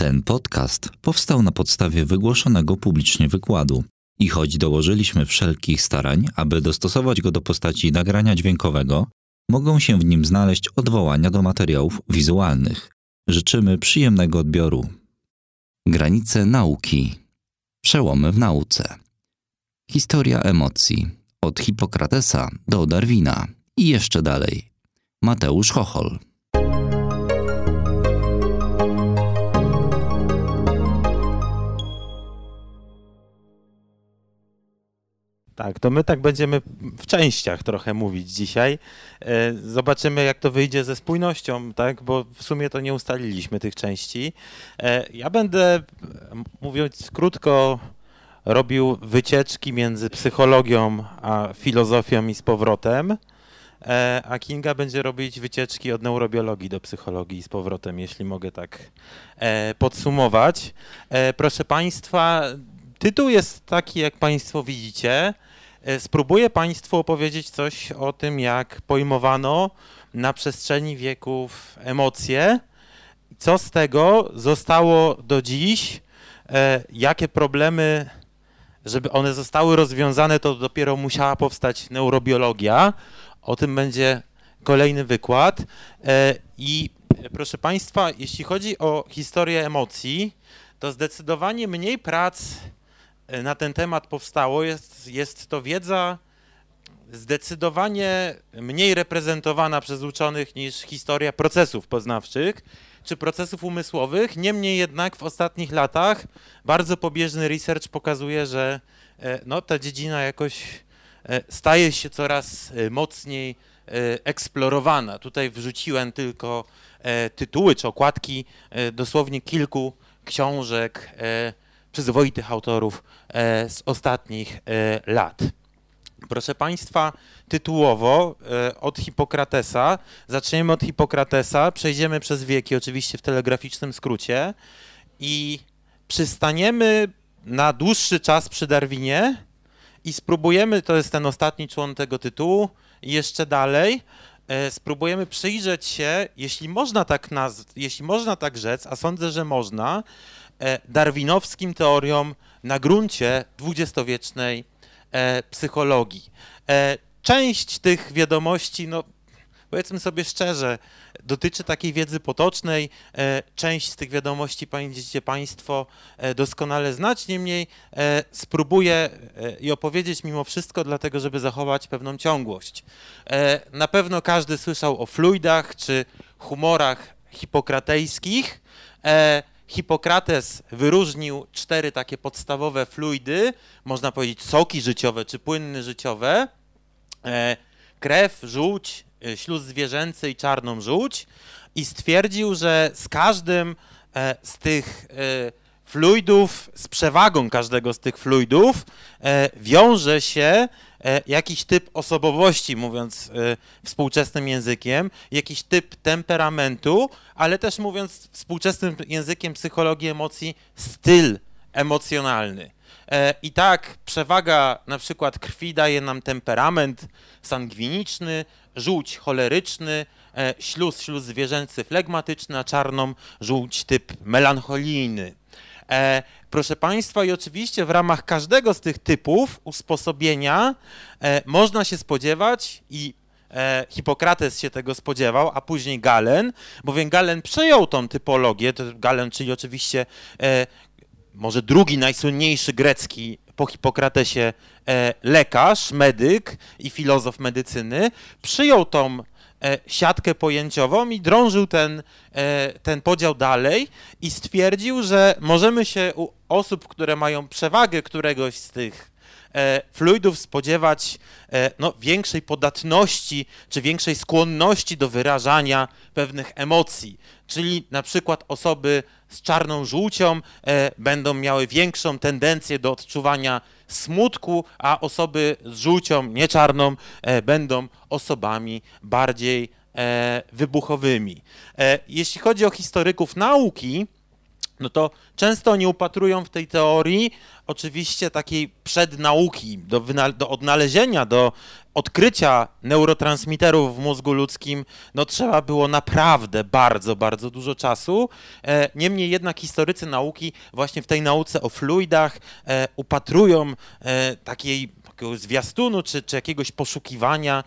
Ten podcast powstał na podstawie wygłoszonego publicznie wykładu i choć dołożyliśmy wszelkich starań, aby dostosować go do postaci nagrania dźwiękowego, mogą się w nim znaleźć odwołania do materiałów wizualnych. Życzymy przyjemnego odbioru. Granice nauki. Przełomy w nauce. Historia emocji. Od Hipokratesa do Darwina i jeszcze dalej. Mateusz Chochol. Tak, to my tak będziemy w częściach trochę mówić dzisiaj. E, zobaczymy, jak to wyjdzie ze spójnością, tak? bo w sumie to nie ustaliliśmy tych części. E, ja będę, mówiąc krótko, robił wycieczki między psychologią a filozofią i z powrotem, e, a Kinga będzie robić wycieczki od neurobiologii do psychologii i z powrotem, jeśli mogę tak podsumować. Proszę Państwa, tytuł jest taki, jak Państwo widzicie. E, spróbuję Państwu opowiedzieć coś o tym, jak pojmowano na przestrzeni wieków emocje, co z tego zostało do dziś, e, jakie problemy, żeby one zostały rozwiązane, to dopiero musiała powstać neurobiologia. O tym będzie kolejny wykład. E, I proszę Państwa, jeśli chodzi o historię emocji, to zdecydowanie mniej prac na ten temat powstało, jest, jest to wiedza zdecydowanie mniej reprezentowana przez uczonych niż historia procesów poznawczych czy procesów umysłowych. Niemniej jednak w ostatnich latach bardzo pobieżny research pokazuje, że e, no, ta dziedzina jakoś e, staje się coraz e, mocniej eksplorowana. Tutaj wrzuciłem tylko tytuły czy okładki dosłownie kilku książek przyzwoitych autorów e, z ostatnich e, lat. Proszę Państwa, tytułowo e, od Hipokratesa. Zaczniemy od Hipokratesa, przejdziemy przez wieki, oczywiście w telegraficznym skrócie i przystaniemy na dłuższy czas przy Darwinie i spróbujemy, to jest ten ostatni człon tego tytułu, jeszcze dalej, spróbujemy przyjrzeć się, jeśli można tak naz- jeśli można tak rzec, a sądzę, że można, darwinowskim teoriom na gruncie dwudziestowiecznej e, psychologii. E, część tych wiadomości, no powiedzmy sobie szczerze, dotyczy takiej wiedzy potocznej. Część z tych wiadomości będziecie Państwo doskonale znać, niemniej spróbuję je opowiedzieć mimo wszystko, dlatego żeby zachować pewną ciągłość. Na pewno każdy słyszał o fluidach czy humorach hipokratejskich. Hipokrates wyróżnił cztery takie podstawowe fluidy, można powiedzieć soki życiowe czy płynny życiowe, e, krew, żółć, e, śluz zwierzęcy i czarną żółć. I stwierdził, że z każdym e, z tych fluidów, z przewagą każdego z tych fluidów wiąże się jakiś typ osobowości, mówiąc e, współczesnym językiem, jakiś typ temperamentu, ale też mówiąc współczesnym językiem psychologii emocji, styl emocjonalny. E, I tak przewaga na przykład krwi daje nam temperament sangwiniczny, żółć choleryczny, śluz, śluz zwierzęcy flegmatyczny, a czarną żółć typ melancholijny. E, proszę Państwa, i oczywiście w ramach każdego z tych typów usposobienia e, można się spodziewać i e, Hipokrates się tego spodziewał, a później Galen, bowiem Galen przejął tą typologię, to Galen, czyli oczywiście e, może drugi najsłynniejszy grecki po Hipokratesie e, lekarz, medyk i filozof medycyny, przyjął tą siatkę pojęciową i drążył ten, e, ten podział dalej i stwierdził, że możemy się u osób, które mają przewagę któregoś z tych e, fluidów spodziewać no, większej podatności czy większej skłonności do wyrażania pewnych emocji. Czyli na przykład osoby z czarną żółcią będą miały większą tendencję do odczuwania smutku, a osoby z żółcią, nie czarną, e, będą osobami bardziej e, wybuchowymi. E, jeśli chodzi o historyków nauki, no to często nie upatrują w tej teorii oczywiście takiej przednauki do, do odnalezienia, do odkrycia neurotransmiterów w mózgu ludzkim, no trzeba było naprawdę bardzo, bardzo dużo czasu. E, niemniej jednak historycy nauki właśnie w tej nauce o fluidach e, upatrują e, takiej zwiastunu czy, czy jakiegoś poszukiwania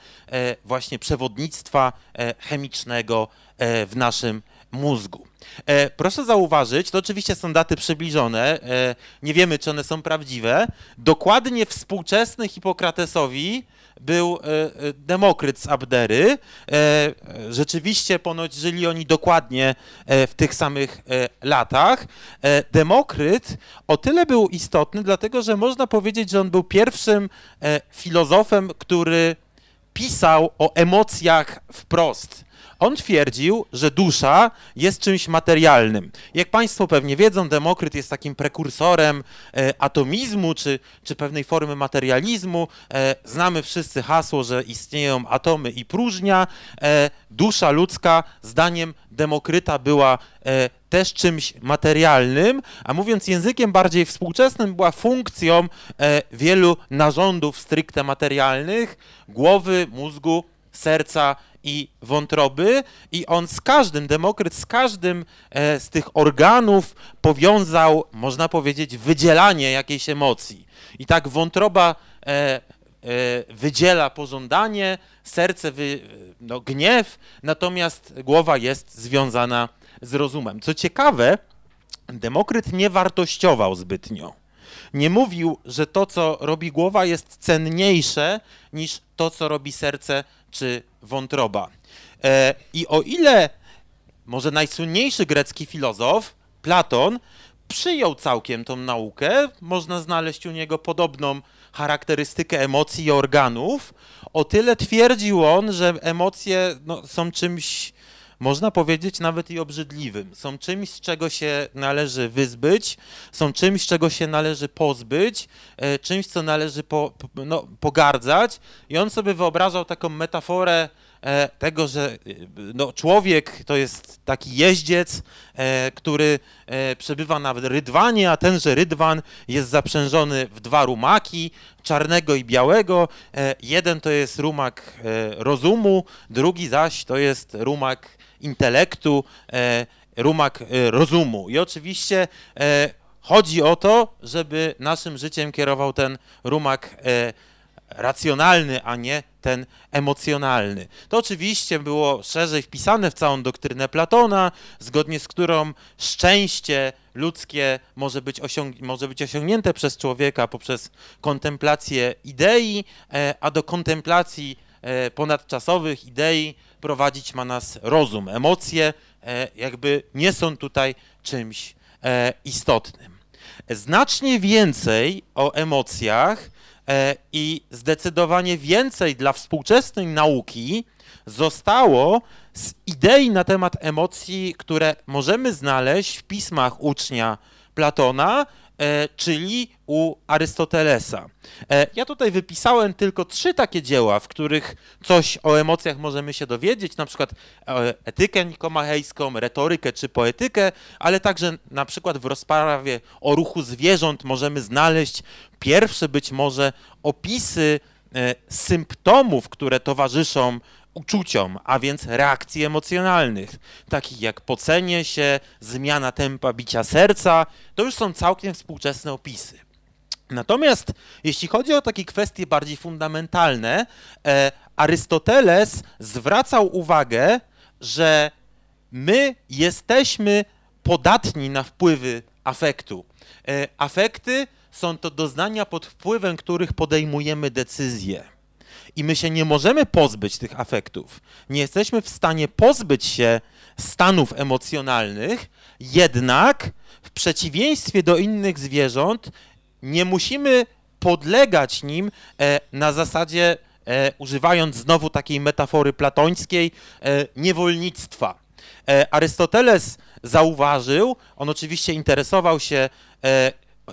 właśnie przewodnictwa chemicznego w naszym mózgu. E, proszę zauważyć, to oczywiście są daty przybliżone, e, nie wiemy, czy one są prawdziwe. Dokładnie współczesny Hipokratesowi był e, e Demokryt z Abdery. E, rzeczywiście ponoć żyli oni dokładnie w tych samych latach. Demokryt o tyle był istotny, dlatego że można powiedzieć, że on był pierwszym filozofem, który pisał o emocjach wprost on twierdził, że dusza jest czymś materialnym. Jak Państwo pewnie wiedzą, Demokryt jest takim prekursorem e, atomizmu czy, czy pewnej formy materializmu. E, znamy wszyscy hasło, że istnieją atomy i próżnia. E, dusza ludzka, zdaniem Demokryta, była też czymś materialnym, a mówiąc językiem bardziej współczesnym, była funkcją wielu narządów stricte materialnych głowy, mózgu, serca i wątroby i on z każdym, Demokryt z każdym e, z tych organów powiązał, można powiedzieć, wydzielanie jakiejś emocji. I tak wątroba e, e, wydziela pożądanie, serce wy, no, gniew, natomiast głowa jest związana z rozumem. Co ciekawe, Demokryt nie wartościował zbytnio. Nie mówił, że to, co robi głowa, jest cenniejsze niż to, co robi serce czy wątroba. E, I o ile może najsłynniejszy grecki filozof, Platon, przyjął całkiem tą naukę, można znaleźć u niego podobną charakterystykę emocji i organów, o tyle twierdził on, że emocje no, są czymś można powiedzieć nawet i obrzydliwym. Są czymś, z czego się należy wyzbyć, są czymś, czego się należy pozbyć, e, czymś, co należy po, no, pogardzać. I on sobie wyobrażał taką metaforę e, tego, że e, no, człowiek to jest taki jeździec, który przebywa na rydwanie, a tenże rydwan jest zaprzężony w dwa rumaki, czarnego i białego. Jeden to jest rumak rozumu, drugi zaś to jest rumak intelektu, e, rumak e, rozumu. I oczywiście e, chodzi o to, żeby naszym życiem kierował ten rumak racjonalny, a nie ten emocjonalny. To oczywiście było szerzej wpisane w całą doktrynę Platona, zgodnie z którą szczęście ludzkie może być, osiąg może być osiągnięte przez człowieka poprzez kontemplację idei, a do kontemplacji ponadczasowych idei prowadzić ma nas rozum. Emocje e, jakby nie są tutaj czymś e, istotnym. Znacznie więcej o emocjach e, i zdecydowanie więcej dla współczesnej nauki zostało z idei na temat emocji, które możemy znaleźć w pismach ucznia Platona, E, czyli u Arystotelesa. E, ja tutaj wypisałem tylko trzy takie dzieła, w których coś o emocjach możemy się dowiedzieć, na przykład e, etykę nikomachejską, retorykę czy poetykę, ale także na przykład w rozprawie o ruchu zwierząt możemy znaleźć pierwsze być może opisy symptomów, które towarzyszą uczuciom, a więc reakcji emocjonalnych, takich jak pocenie się, zmiana tempa bicia serca, to już są całkiem współczesne opisy. Natomiast jeśli chodzi o takie kwestie bardziej fundamentalne, e, Arystoteles zwracał uwagę, że my jesteśmy podatni na wpływy afektu. E, afekty są to doznania, pod wpływem których podejmujemy decyzje. I my się nie możemy pozbyć tych afektów. Nie jesteśmy w stanie pozbyć się stanów emocjonalnych, jednak w przeciwieństwie do innych zwierząt nie musimy podlegać nim e, na zasadzie, e, używając znowu takiej metafory platońskiej, e, niewolnictwa. Arystoteles zauważył, on oczywiście interesował się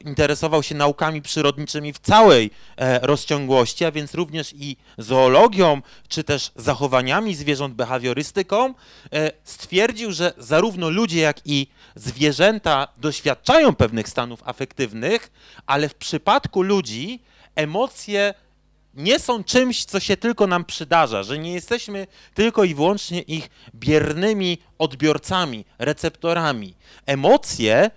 interesował się naukami przyrodniczymi w całej e, rozciągłości, a więc również i zoologią, czy też zachowaniami zwierząt, behawiorystyką, e, stwierdził, że zarówno ludzie, jak i zwierzęta doświadczają pewnych stanów afektywnych, ale w przypadku ludzi emocje nie są czymś, co się tylko nam przydarza, że nie jesteśmy tylko i wyłącznie ich biernymi odbiorcami, receptorami. Emocje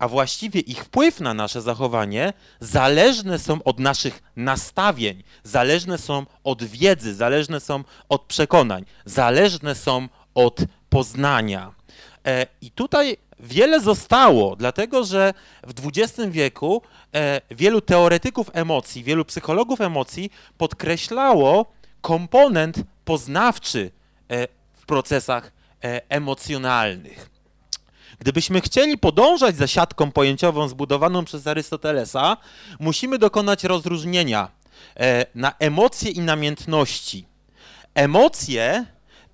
a właściwie ich wpływ na nasze zachowanie zależne są od naszych nastawień, zależne są od wiedzy, zależne są od przekonań, zależne są od poznania. E, I tutaj wiele zostało, dlatego że w XX wieku e, wielu teoretyków emocji, wielu psychologów emocji podkreślało komponent poznawczy e, w procesach emocjonalnych. Gdybyśmy chcieli podążać za siatką pojęciową zbudowaną przez Arystotelesa, musimy dokonać rozróżnienia e, na emocje i namiętności. Emocje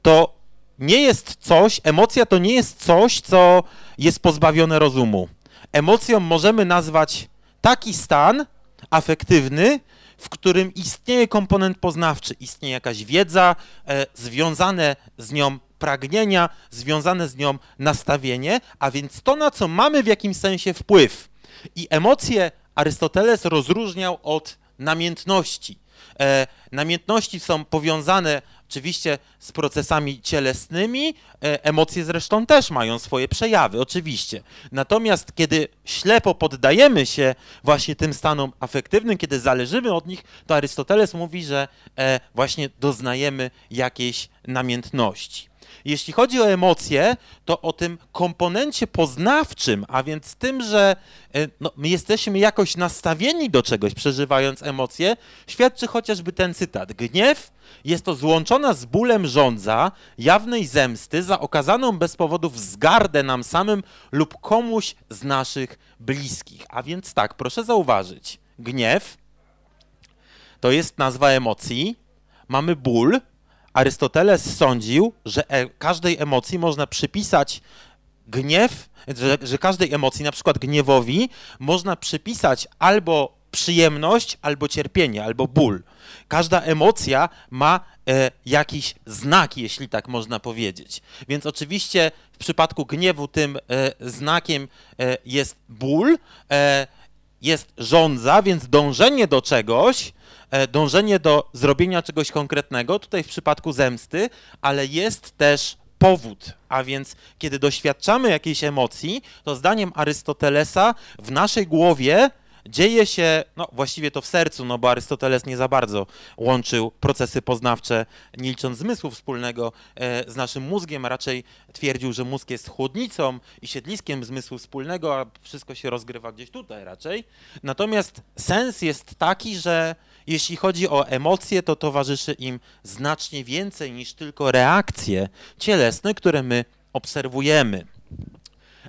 to nie jest coś, emocja to nie jest coś, co jest pozbawione rozumu. Emocją możemy nazwać taki stan afektywny, w którym istnieje komponent poznawczy, istnieje jakaś wiedza, e, związane z nią pragnienia, związane z nią nastawienie, a więc to, na co mamy w jakimś sensie wpływ. I emocje Arystoteles rozróżniał od namiętności. E, namiętności są powiązane oczywiście z procesami cielesnymi, e, emocje zresztą też mają swoje przejawy, oczywiście. Natomiast kiedy ślepo poddajemy się właśnie tym stanom afektywnym, kiedy zależymy od nich, to Arystoteles mówi, że e, właśnie doznajemy jakiejś namiętności. Jeśli chodzi o emocje, to o tym komponencie poznawczym, a więc tym, że e, no, my jesteśmy jakoś nastawieni do czegoś, przeżywając emocje, świadczy chociażby ten cytat. Gniew jest to złączona z bólem żądza jawnej zemsty za okazaną bez powodów wzgardę nam samym lub komuś z naszych bliskich. A więc tak, proszę zauważyć, gniew to jest nazwa emocji, mamy ból, Arystoteles sądził, że e każdej emocji można przypisać gniew, że, że każdej emocji, na przykład gniewowi, można przypisać albo przyjemność, albo cierpienie, albo ból. Każda emocja ma e, jakiś znak, jeśli tak można powiedzieć. Więc oczywiście w przypadku gniewu tym e, znakiem e, jest ból, e, jest żądza, więc dążenie do czegoś, dążenie do zrobienia czegoś konkretnego, tutaj w przypadku zemsty, ale jest też powód, a więc kiedy doświadczamy jakiejś emocji, to zdaniem Arystotelesa w naszej głowie dzieje się, no właściwie to w sercu, no bo Arystoteles nie za bardzo łączył procesy poznawcze, nie licząc zmysłu wspólnego e, z naszym mózgiem, raczej twierdził, że mózg jest chłodnicą i siedliskiem zmysłu wspólnego, a wszystko się rozgrywa gdzieś tutaj raczej. Natomiast sens jest taki, że jeśli chodzi o emocje, to towarzyszy im znacznie więcej niż tylko reakcje cielesne, które my obserwujemy.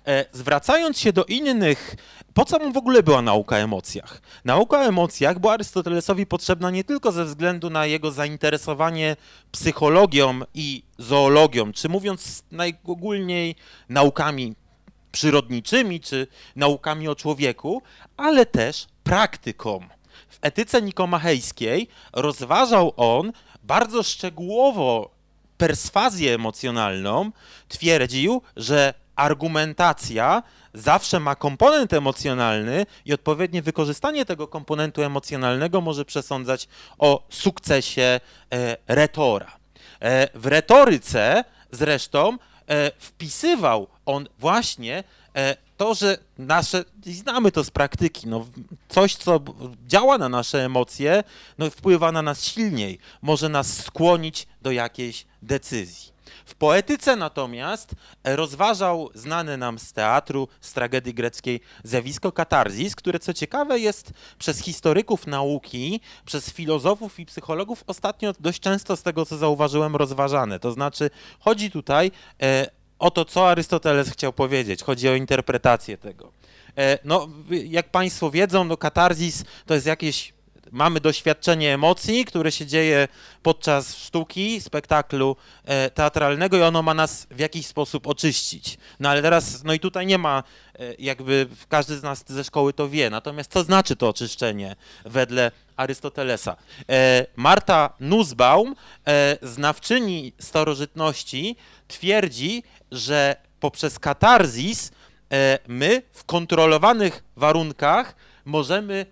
E, zwracając się do innych, po co mu w ogóle była nauka o emocjach? Nauka o emocjach była Arystotelesowi potrzebna nie tylko ze względu na jego zainteresowanie psychologią i zoologią, czy mówiąc najogólniej naukami przyrodniczymi, czy naukami o człowieku, ale też praktyką. W etyce nikomachejskiej rozważał on bardzo szczegółowo perswazję emocjonalną, twierdził, że argumentacja zawsze ma komponent emocjonalny i odpowiednie wykorzystanie tego komponentu emocjonalnego może przesądzać o sukcesie e, retora. E, w retoryce zresztą e, wpisywał on właśnie to, że nasze, znamy to z praktyki, no, coś, co działa na nasze emocje, no, wpływa na nas silniej, może nas skłonić do jakiejś decyzji. W poetyce natomiast rozważał znane nam z teatru, z tragedii greckiej zjawisko katarzis, które co ciekawe jest przez historyków nauki, przez filozofów i psychologów ostatnio dość często z tego co zauważyłem rozważane. To znaczy chodzi tutaj e, o to, co Arystoteles chciał powiedzieć. Chodzi o interpretację tego. E, no, jak Państwo wiedzą, no katarzis to jest jakieś mamy doświadczenie emocji, które się dzieje podczas sztuki, spektaklu e, teatralnego i ono ma nas w jakiś sposób oczyścić. No ale teraz, no i tutaj nie ma, e, jakby każdy z nas ze szkoły to wie, natomiast co znaczy to oczyszczenie wedle Arystotelesa? E, Marta Nussbaum, znawczyni starożytności, twierdzi, że poprzez katarzis my w kontrolowanych warunkach możemy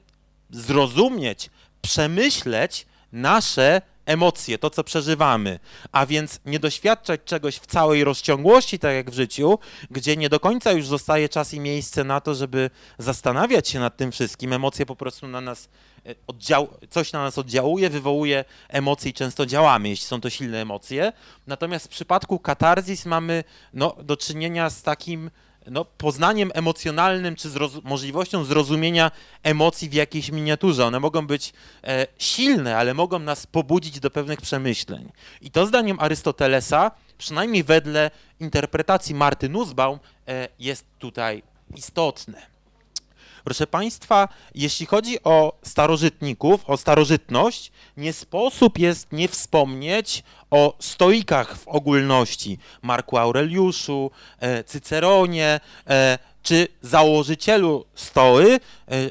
zrozumieć, przemyśleć nasze emocje, to co przeżywamy, a więc nie doświadczać czegoś w całej rozciągłości, tak jak w życiu, gdzie nie do końca już zostaje czas i miejsce na to, żeby zastanawiać się nad tym wszystkim. Emocje po prostu na nas e, oddział, coś na nas oddziałuje, wywołuje emocje i często działamy, jeśli są to silne emocje. Natomiast w przypadku katarzis mamy no, do czynienia z takim no, poznaniem emocjonalnym, czy zroz możliwością zrozumienia emocji w jakiejś miniaturze. One mogą być e, silne, ale mogą nas pobudzić do pewnych przemyśleń. I to zdaniem Arystotelesa, przynajmniej wedle interpretacji Marty Nussbaum, e, jest tutaj istotne. Proszę Państwa, jeśli chodzi o starożytników, o starożytność, nie sposób jest nie wspomnieć o stoikach w ogólności, Marku Aureliuszu, e, Cyceronie, e, czy założycielu stoły, e,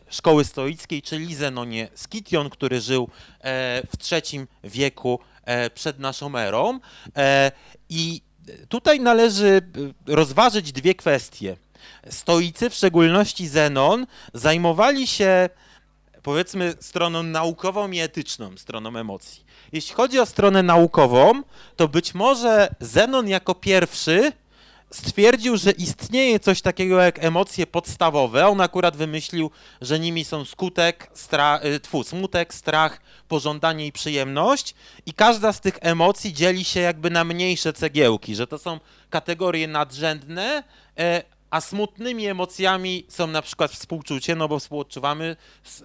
szkoły stoickiej, czyli Zenonie Skition, który żył w III wieku przed naszą erą. I tutaj należy rozważyć dwie kwestie stoicy, w szczególności Zenon, zajmowali się powiedzmy stroną naukową i etyczną, stroną emocji. Jeśli chodzi o stronę naukową, to być może Zenon jako pierwszy stwierdził, że istnieje coś takiego jak emocje podstawowe. On akurat wymyślił, że nimi są skutek, strach, y, tfu, smutek, strach, pożądanie i przyjemność. I każda z tych emocji dzieli się jakby na mniejsze cegiełki, że to są kategorie nadrzędne, e, a smutnymi emocjami są na przykład współczucie, no bo współodczuwamy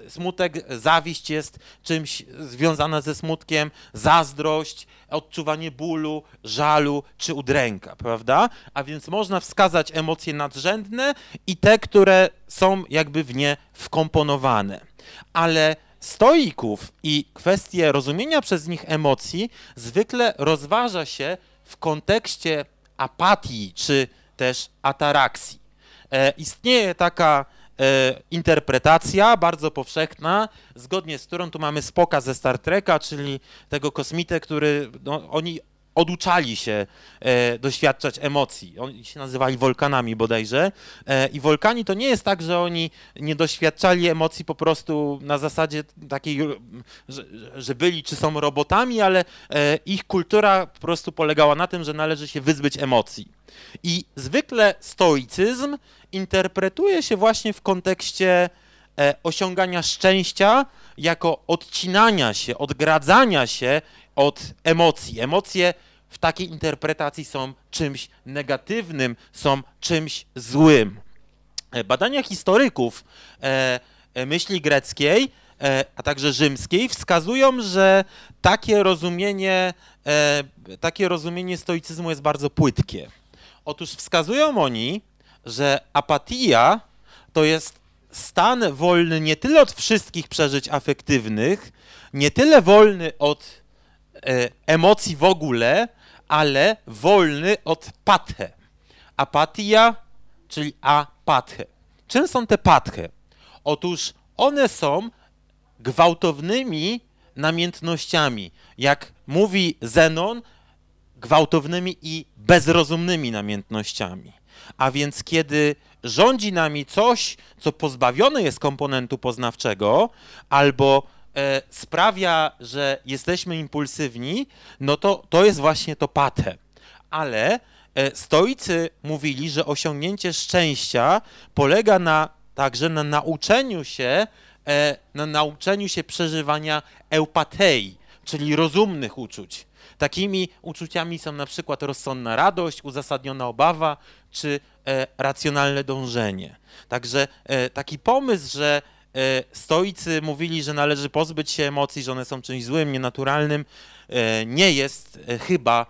smutek, zawiść jest czymś związana ze smutkiem, zazdrość, odczuwanie bólu, żalu czy udręka, prawda? A więc można wskazać emocje nadrzędne i te, które są jakby w nie wkomponowane. Ale stoików i kwestie rozumienia przez nich emocji zwykle rozważa się w kontekście apatii czy też ataraksji. E, istnieje taka e, interpretacja bardzo powszechna, zgodnie z którą tu mamy Spoka ze Star Treka, czyli tego kosmitę, który no, oni oduczali się e, doświadczać emocji. Oni się nazywali wolkanami bodajże. E, I wolkani to nie jest tak, że oni nie doświadczali emocji po prostu na zasadzie takiej, że, że byli czy są robotami, ale e, ich kultura po prostu polegała na tym, że należy się wyzbyć emocji. I zwykle stoicyzm interpretuje się właśnie w kontekście e, osiągania szczęścia jako odcinania się, odgradzania się od emocji. Emocje w takiej interpretacji są czymś negatywnym, są czymś złym. E, badania historyków e, e, myśli greckiej, a także rzymskiej wskazują, że takie rozumienie, takie rozumienie stoicyzmu jest bardzo płytkie. Otóż wskazują oni, że apatia to jest stan wolny nie tyle od wszystkich przeżyć afektywnych, nie tyle wolny od emocji w ogóle, ale wolny od pathe. Apatia, czyli apathe. Czym są te pathe? Otóż one są gwałtownymi namiętnościami. Jak mówi Zenon, gwałtownymi i bezrozumnymi namiętnościami. A więc kiedy rządzi nami coś, co pozbawione jest komponentu poznawczego, albo e, sprawia, że jesteśmy impulsywni, no to to jest właśnie to pathe. Ale e, stoicy mówili, że osiągnięcie szczęścia polega na, także na nauczeniu się, e, na nauczeniu się przeżywania eupatei, czyli rozumnych uczuć. Takimi uczuciami są na przykład rozsądna radość, uzasadniona obawa czy e, racjonalne dążenie. Także e, taki pomysł, że E, stoicy mówili, że należy pozbyć się emocji, że one są czymś złym, nienaturalnym, e, nie jest e, chyba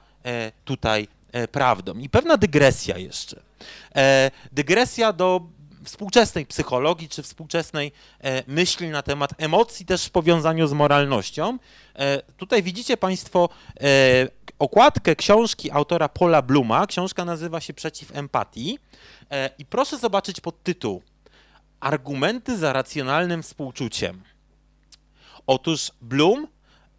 tutaj prawdą. I pewna dygresja jeszcze. Dygresja do współczesnej psychologii czy współczesnej e, myśli na temat emocji, też w powiązaniu z moralnością. E, tutaj widzicie Państwo e, okładkę książki autora Paula Bluma. Książka nazywa się Przeciw empatii. E, I proszę zobaczyć podtytuł. Argumenty za racjonalnym współczuciem. Otóż Bloom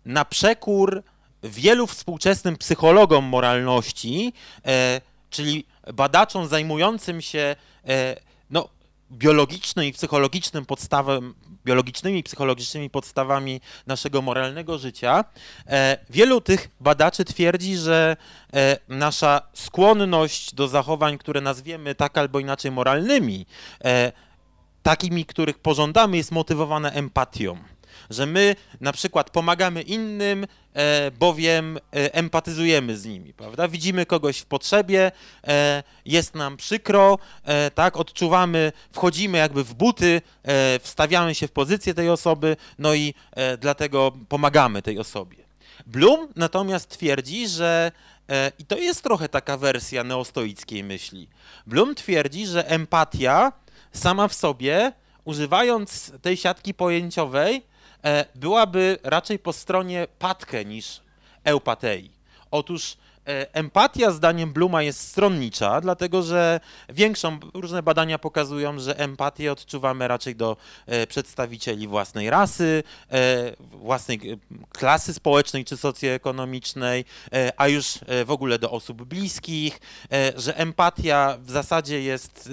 na przekór wielu współczesnym psychologom moralności, e, czyli badaczom zajmującym się e, no, biologicznym i psychologicznym podstawem, biologicznymi i psychologicznymi podstawami naszego moralnego życia, e, wielu tych badaczy twierdzi, że e, nasza skłonność do zachowań, które nazwiemy tak albo inaczej moralnymi, e, takimi, których pożądamy, jest motywowana empatią że my na przykład pomagamy innym, e, bowiem e, empatyzujemy z nimi, prawda? Widzimy kogoś w potrzebie, e, jest nam przykro, tak, odczuwamy, wchodzimy jakby w buty, wstawiamy się w pozycję tej osoby, no i dlatego pomagamy tej osobie. Bloom natomiast twierdzi, że i to jest trochę taka wersja neostoickiej myśli. Bloom twierdzi, że empatia sama w sobie, używając tej siatki pojęciowej, E, byłaby raczej po stronie patkę niż eupatei. Otóż empatia, zdaniem Bluma, jest stronnicza, dlatego że większą, różne badania pokazują, że empatię odczuwamy raczej do e, przedstawicieli własnej rasy, e, własnej klasy społecznej czy socjoekonomicznej, a już w ogóle do osób bliskich, że empatia w zasadzie jest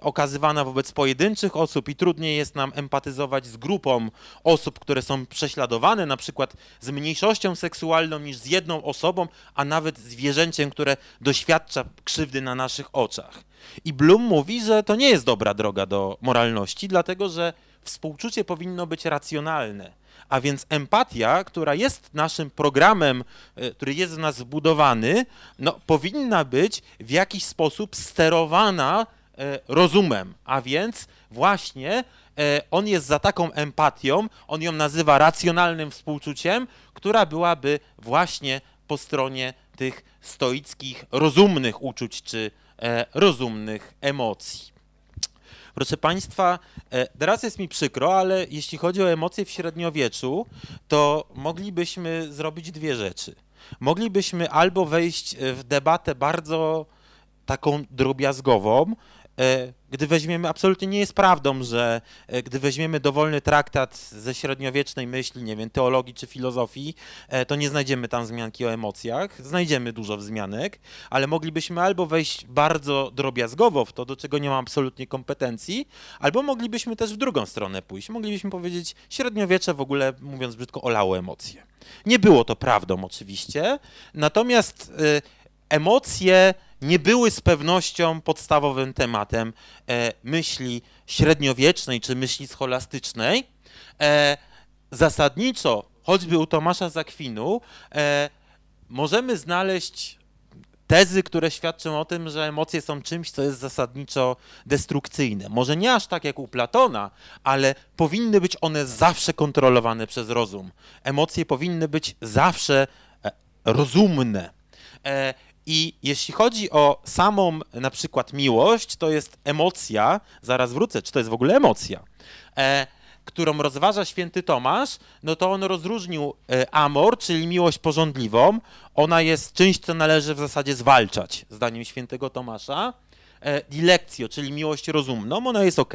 okazywana wobec pojedynczych osób i trudniej jest nam empatyzować z grupą osób, które są prześladowane, na przykład z mniejszością seksualną niż z jedną osobą, a nawet zwierzęciem, które doświadcza krzywdy na naszych oczach. I Bloom mówi, że to nie jest dobra droga do moralności, dlatego że współczucie powinno być racjonalne. A więc empatia, która jest naszym programem, e, który jest w nas wbudowany, no, powinna być w jakiś sposób sterowana e, rozumem. A więc właśnie e, on jest za taką empatią, on ją nazywa racjonalnym współczuciem, która byłaby właśnie po stronie tych stoickich, rozumnych uczuć czy e, rozumnych emocji. Proszę Państwa, e, teraz jest mi przykro, ale jeśli chodzi o emocje w średniowieczu, to moglibyśmy zrobić dwie rzeczy. Moglibyśmy albo wejść w debatę bardzo taką drobiazgową, gdy weźmiemy, absolutnie nie jest prawdą, że e, gdy weźmiemy dowolny traktat ze średniowiecznej myśli, nie wiem, teologii czy filozofii, e, to nie znajdziemy tam wzmianki o emocjach. Znajdziemy dużo wzmianek, ale moglibyśmy albo wejść bardzo drobiazgowo w to, do czego nie mam absolutnie kompetencji, albo moglibyśmy też w drugą stronę pójść. Moglibyśmy powiedzieć, średniowiecze w ogóle, mówiąc brzydko, olało emocje. Nie było to prawdą oczywiście, natomiast emocje nie były z pewnością podstawowym tematem e, myśli średniowiecznej czy myśli scholastycznej. E, zasadniczo, choćby u Tomasza Zakwinu, e, możemy znaleźć tezy, które świadczą o tym, że emocje są czymś, co jest zasadniczo destrukcyjne. Może nie aż tak jak u Platona, ale powinny być one zawsze kontrolowane przez rozum. Emocje powinny być zawsze rozumne. I jeśli chodzi o samą na przykład miłość, to jest emocja, zaraz wrócę, czy to jest w ogóle emocja, e, którą rozważa święty Tomasz, no to on rozróżnił e, amor, czyli miłość porządliwą. Ona jest czymś, co należy w zasadzie zwalczać, zdaniem świętego Tomasza. E, dilectio, czyli miłość rozumną, ona jest ok.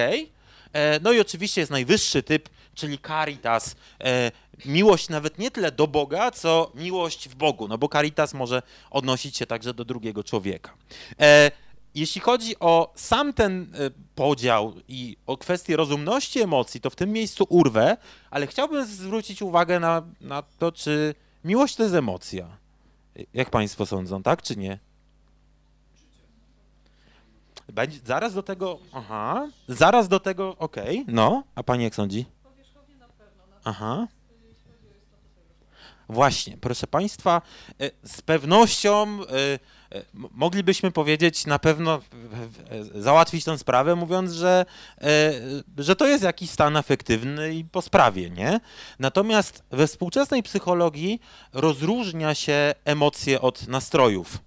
E, no i oczywiście jest najwyższy typ, czyli caritas, e, miłość nawet nie tyle do Boga, co miłość w Bogu, no bo caritas może odnosić się także do drugiego człowieka. E, jeśli chodzi o sam ten podział i o kwestię rozumności emocji, to w tym miejscu urwę, ale chciałbym zwrócić uwagę na, na to, czy miłość to jest emocja. Jak Państwo sądzą, tak czy nie? Będzie, zaraz do tego, aha, zaraz do tego, okej, okay, no, a pani jak sądzi? Aha. Właśnie, proszę Państwa, e, z pewnością e, e, moglibyśmy powiedzieć, na pewno załatwić tę sprawę, mówiąc, że, że to jest jakiś stan afektywny i po sprawie, nie? Natomiast we współczesnej psychologii rozróżnia się emocje od nastrojów.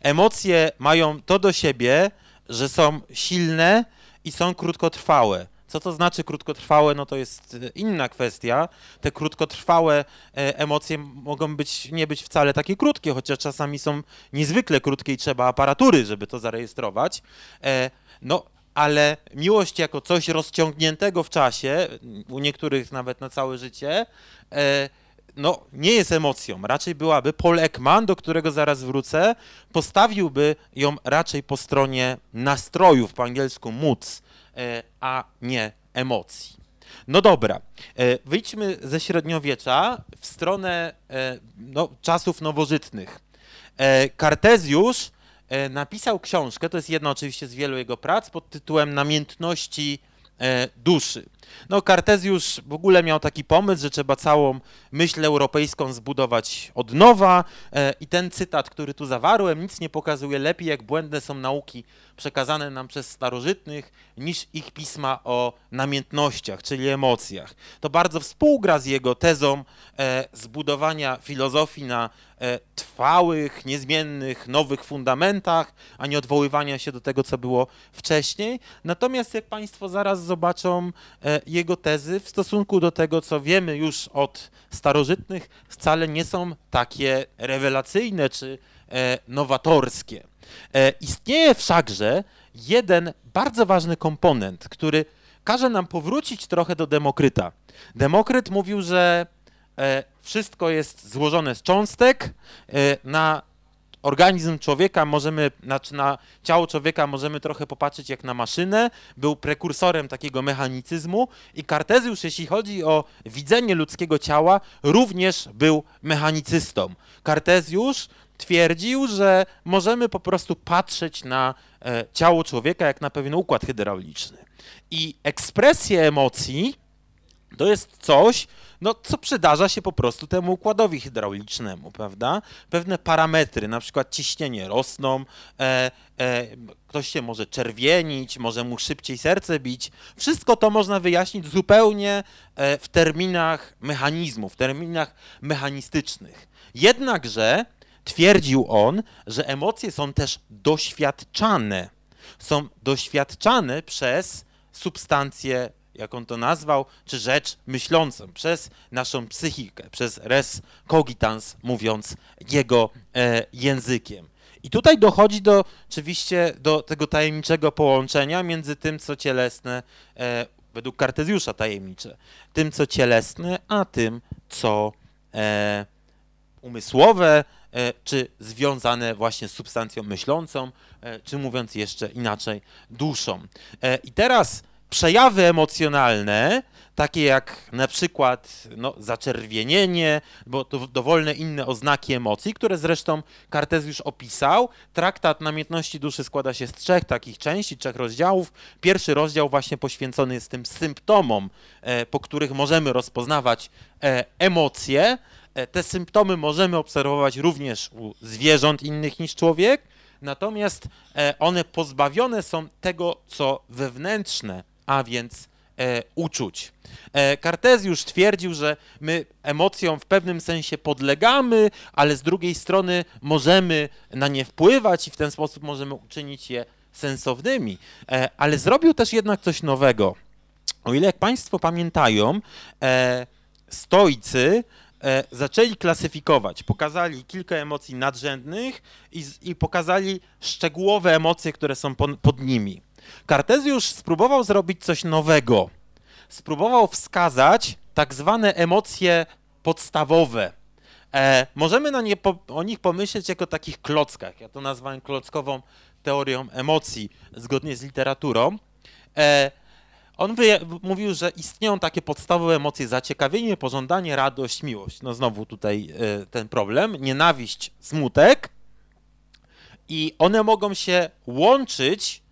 Emocje mają to do siebie, że są silne i są krótkotrwałe. Co to znaczy krótkotrwałe? No to jest e, inna kwestia. Te krótkotrwałe e, emocje mogą być, nie być wcale takie krótkie, chociaż czasami są niezwykle krótkie i trzeba aparatury, żeby to zarejestrować. E, no, ale miłość jako coś rozciągniętego w czasie, u niektórych nawet na całe życie, no, nie jest emocją. Raczej byłaby Paul Ekman, do którego zaraz wrócę, postawiłby ją raczej po stronie nastrojów, po angielsku moods, E, a nie emocji. No dobra, e, wyjdźmy ze średniowiecza w stronę e, no, czasów nowożytnych. Kartezjusz napisał książkę, to jest jedna oczywiście z wielu jego prac, pod tytułem Namiętności duszy. No, Kartezjusz w ogóle miał taki pomysł, że trzeba całą myśl europejską zbudować od nowa i ten cytat, który tu zawarłem, nic nie pokazuje lepiej, jak błędne są nauki przekazane nam przez starożytnych, niż ich pisma o namiętnościach, czyli emocjach. To bardzo współgra z jego tezą e, zbudowania filozofii na e, trwałych, niezmiennych, nowych fundamentach, a nie odwoływania się do tego, co było wcześniej. Natomiast jak Państwo zaraz zobaczą e, jego tezy w stosunku do tego, co wiemy już od starożytnych, wcale nie są takie rewelacyjne czy e, nowatorskie. E, istnieje wszakże jeden bardzo ważny komponent, który każe nam powrócić trochę do Demokryta. Demokryt mówił, że e, wszystko jest złożone z cząstek, na organizm człowieka możemy, znaczy na ciało człowieka możemy trochę popatrzeć jak na maszynę, był prekursorem takiego mechanicyzmu i Kartezjusz, jeśli chodzi o widzenie ludzkiego ciała, również był mechanicystą. Kartezjusz twierdził, że możemy po prostu patrzeć na e, ciało człowieka jak na pewien układ hydrauliczny. I ekspresja emocji to jest coś, no, co przydarza się po prostu temu układowi hydraulicznemu, prawda? Pewne parametry, na przykład ciśnienie rosną, e, e, ktoś się może czerwienić, może mu szybciej serce bić. Wszystko to można wyjaśnić zupełnie e, w terminach mechanizmu, w terminach mechanistycznych. Jednakże Twierdził on, że emocje są też doświadczane. Są doświadczane przez substancję, jak on to nazwał, czy rzecz myślącą, przez naszą psychikę, przez res cogitans, mówiąc jego e, językiem. I tutaj dochodzi do oczywiście do tego tajemniczego połączenia między tym, co cielesne, e, według Kartezjusza tajemnicze, tym, co cielesne, a tym, co e, umysłowe, E, czy związane właśnie z substancją myślącą, e, czy mówiąc jeszcze inaczej, duszą. E, I teraz przejawy emocjonalne, takie jak na przykład no, zaczerwienienie, bo to dowolne inne oznaki emocji, które zresztą Kartez już opisał. Traktat namiętności duszy składa się z trzech takich części, trzech rozdziałów. Pierwszy rozdział właśnie poświęcony jest tym symptomom, po których możemy rozpoznawać emocje. E, te symptomy możemy obserwować również u zwierząt innych niż człowiek, natomiast e, one pozbawione są tego, co wewnętrzne, a więc e, uczuć. Kartezjusz twierdził, że my emocjom w pewnym sensie podlegamy, ale z drugiej strony możemy na nie wpływać i w ten sposób możemy uczynić je sensownymi. Ale zrobił też jednak coś nowego. O ile jak Państwo pamiętają, stoicy E, zaczęli klasyfikować. Pokazali kilka emocji nadrzędnych i, i pokazali szczegółowe emocje, które są po, pod nimi. Kartezjusz spróbował zrobić coś nowego. Spróbował wskazać tak zwane emocje podstawowe. E, możemy na nie po, o nich pomyśleć jako takich klockach. Ja to nazwałem klockową teorią emocji, zgodnie z literaturą. E, on mówił, że istnieją takie podstawowe emocje zaciekawienie, pożądanie, radość, miłość. No znowu tutaj y, ten problem, nienawiść, smutek. I one mogą się łączyć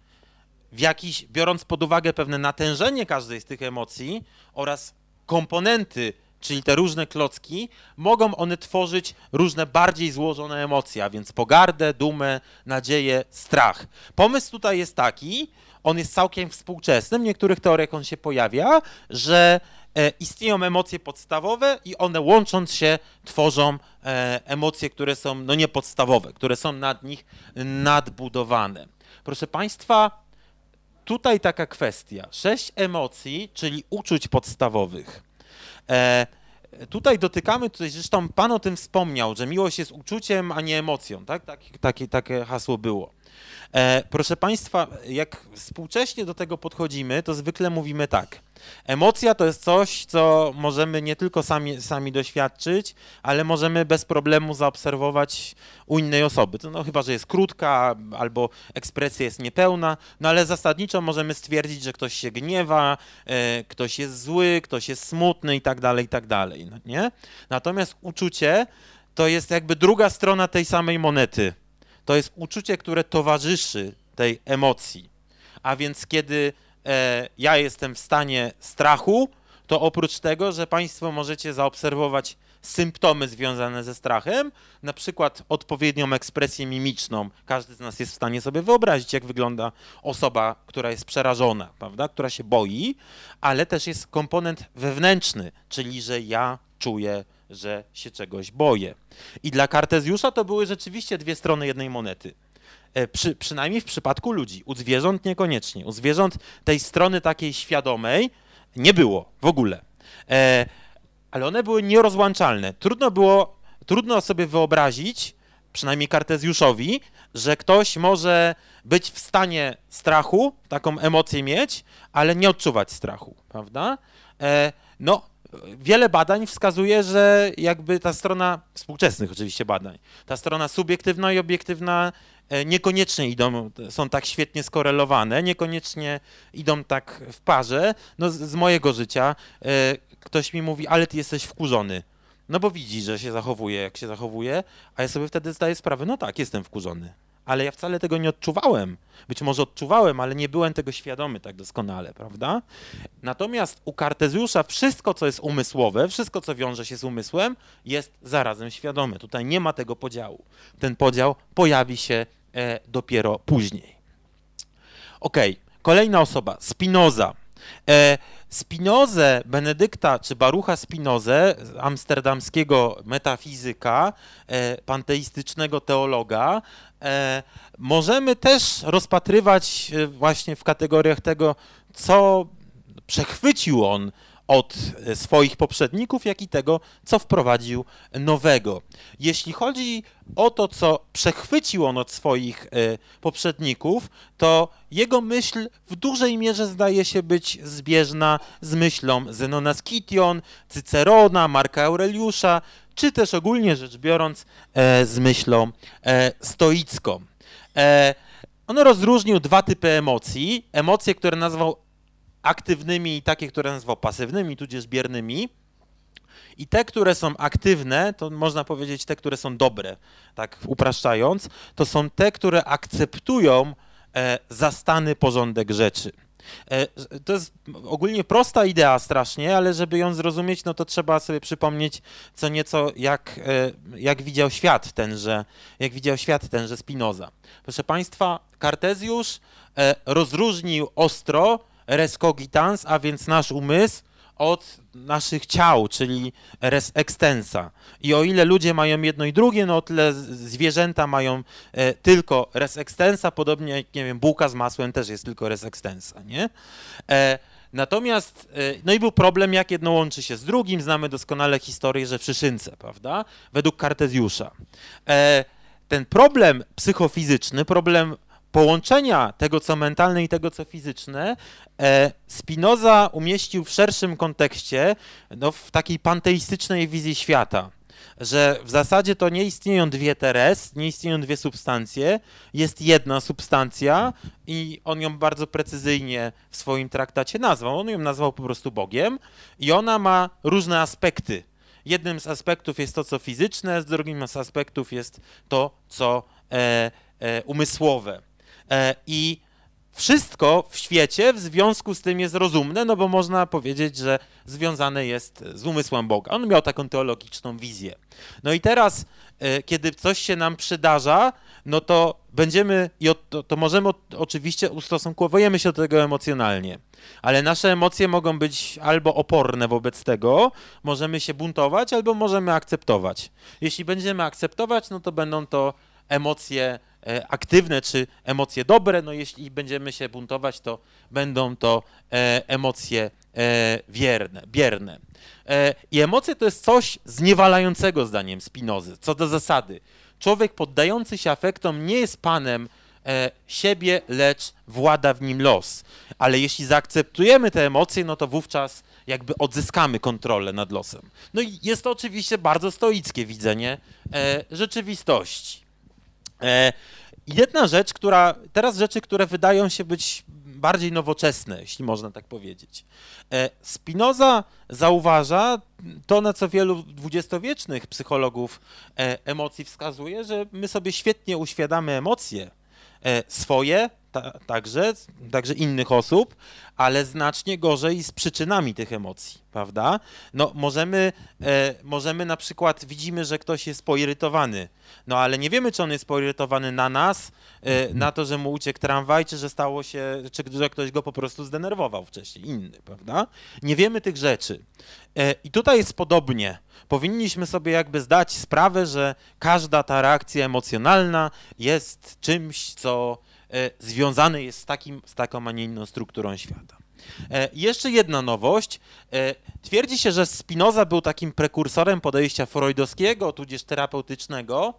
w jakiś, biorąc pod uwagę pewne natężenie każdej z tych emocji oraz komponenty, czyli te różne klocki, mogą one tworzyć różne bardziej złożone emocje, a więc pogardę, dumę, nadzieję, strach. Pomysł tutaj jest taki, on jest całkiem współczesny, w niektórych teoriach on się pojawia, że e, istnieją emocje podstawowe i one łącząc się tworzą e, emocje, które są no niepodstawowe, które są nad nich nadbudowane. Proszę Państwa, tutaj taka kwestia. Sześć emocji, czyli uczuć podstawowych. E, tutaj dotykamy, tutaj zresztą Pan o tym wspomniał, że miłość jest uczuciem, a nie emocją, tak? Taki, takie, takie hasło było. E, proszę Państwa, jak współcześnie do tego podchodzimy, to zwykle mówimy tak. Emocja to jest coś, co możemy nie tylko sami, sami doświadczyć, ale możemy bez problemu zaobserwować u innej osoby. No, chyba, że jest krótka albo ekspresja jest niepełna, no ale zasadniczo możemy stwierdzić, że ktoś się gniewa, e, ktoś jest zły, ktoś jest smutny i tak dalej, i tak dalej. No, nie? Natomiast uczucie to jest jakby druga strona tej samej monety to jest uczucie, które towarzyszy tej emocji. A więc kiedy e, ja jestem w stanie strachu, to oprócz tego, że Państwo możecie zaobserwować symptomy związane ze strachem, na przykład odpowiednią ekspresję mimiczną. Każdy z nas jest w stanie sobie wyobrazić, jak wygląda osoba, która jest przerażona, prawda, która się boi, ale też jest komponent wewnętrzny, czyli że ja czuję że się czegoś boję. I dla Kartezjusza to były rzeczywiście dwie strony jednej monety. E, przy, przynajmniej w przypadku ludzi. U zwierząt niekoniecznie. U zwierząt tej strony takiej świadomej nie było w ogóle. E, ale one były nierozłączalne. Trudno było, trudno sobie wyobrazić, przynajmniej Kartezjuszowi, że ktoś może być w stanie strachu, taką emocję mieć, ale nie odczuwać strachu, prawda? E, no, wiele badań wskazuje, że jakby ta strona, współczesnych oczywiście badań, ta strona subiektywna i obiektywna e, niekoniecznie idą, są tak świetnie skorelowane, niekoniecznie idą tak w parze. No z, z mojego życia e, ktoś mi mówi, ale ty jesteś wkurzony. No bo widzi, że się zachowuje, jak się zachowuje, a ja sobie wtedy zdaję sprawę, no tak, jestem wkurzony ale ja wcale tego nie odczuwałem. Być może odczuwałem, ale nie byłem tego świadomy tak doskonale, prawda? Natomiast u Kartezjusza wszystko, co jest umysłowe, wszystko, co wiąże się z umysłem, jest zarazem świadome. Tutaj nie ma tego podziału. Ten podział pojawi się e, dopiero później. Ok, kolejna osoba, Spinoza. E, Spinozę Benedykta czy Barucha Spinozę, amsterdamskiego metafizyka, e, panteistycznego teologa, możemy też rozpatrywać e, właśnie w kategoriach tego, co przechwycił on od swoich poprzedników, jak i tego, co wprowadził nowego. Jeśli chodzi o to, co przechwycił on od swoich e, poprzedników, to jego myśl w dużej mierze zdaje się być zbieżna z myślą Zenona Skition, Cycerona, Marka Aureliusza, czy też ogólnie rzecz biorąc e, z myślą e, stoicką. On rozróżnił dwa typy emocji. Emocje, które nazwał aktywnymi i takie, które nazwał pasywnymi, tudzież biernymi. I te, które są aktywne, to można powiedzieć te, które są dobre, tak upraszczając, to są te, które akceptują e, zastany porządek rzeczy. E, to jest ogólnie prosta idea strasznie, ale żeby ją zrozumieć, no to trzeba sobie przypomnieć co nieco, jak, e, jak widział świat tenże, jak widział świat tenże Spinoza. Proszę Państwa, Kartezjusz e, rozróżnił ostro res cogitans, a więc nasz umysł, od naszych ciał, czyli res extensa. I o ile ludzie mają jedno i drugie, no o tyle zwierzęta mają e, tylko res extensa, podobnie jak, nie wiem, bułka z masłem też jest tylko res extensa, nie? E, natomiast, e, no i był problem, jak jedno łączy się z drugim. Znamy doskonale historię, że w Szyszynce, prawda? Według Kartezjusza. E, ten problem psychofizyczny, problem połączenia tego, co mentalne i tego, co fizyczne, e, Spinoza umieścił w szerszym kontekście, no, w takiej panteistycznej wizji świata, że w zasadzie to nie istnieją dwie teres, nie istnieją dwie substancje, jest jedna substancja i on ją bardzo precyzyjnie w swoim traktacie nazwał. On ją nazwał po prostu Bogiem i ona ma różne aspekty. Jednym z aspektów jest to, co fizyczne, z drugim z aspektów jest to, co e, e, umysłowe. E, I wszystko w świecie w związku z tym jest rozumne, no bo można powiedzieć, że związane jest z umysłem Boga. On miał taką teologiczną wizję. No i teraz, e, kiedy coś się nam przydarza, no to będziemy, to, to możemy oczywiście ustosunkowujemy się do tego emocjonalnie, ale nasze emocje mogą być albo oporne wobec tego, możemy się buntować, albo możemy akceptować. Jeśli będziemy akceptować, no to będą to emocje aktywne czy emocje dobre. No jeśli będziemy się buntować, to będą to e, emocje e, wierne, bierne. E, I emocje to jest coś zniewalającego zdaniem Spinozy, co do zasady. Człowiek poddający się afektom nie jest panem e, siebie, lecz włada w nim los. Ale jeśli zaakceptujemy te emocje, no to wówczas jakby odzyskamy kontrolę nad losem. No i jest to oczywiście bardzo stoickie widzenie e, rzeczywistości. E, jedna rzecz, która, teraz rzeczy, które wydają się być bardziej nowoczesne, jeśli można tak powiedzieć. E, Spinoza zauważa to, na co wielu dwudziestowiecznych psychologów e, emocji wskazuje, że my sobie świetnie uświadamy emocje swoje, ta, także, także innych osób, ale znacznie gorzej z przyczynami tych emocji, prawda? No możemy, e, możemy na przykład, widzimy, że ktoś jest poirytowany, no ale nie wiemy, czy on jest poirytowany na nas, e, na to, że mu uciekł tramwaj, czy że stało się, czy że ktoś go po prostu zdenerwował wcześniej, inny, prawda? Nie wiemy tych rzeczy. E, I tutaj jest podobnie. Powinniśmy sobie jakby zdać sprawę, że każda ta reakcja emocjonalna jest czymś, co związany jest z, takim, z taką, a nie inną strukturą świata. E, jeszcze jedna nowość. E, twierdzi się, że Spinoza był takim prekursorem podejścia freudowskiego, tudzież terapeutycznego,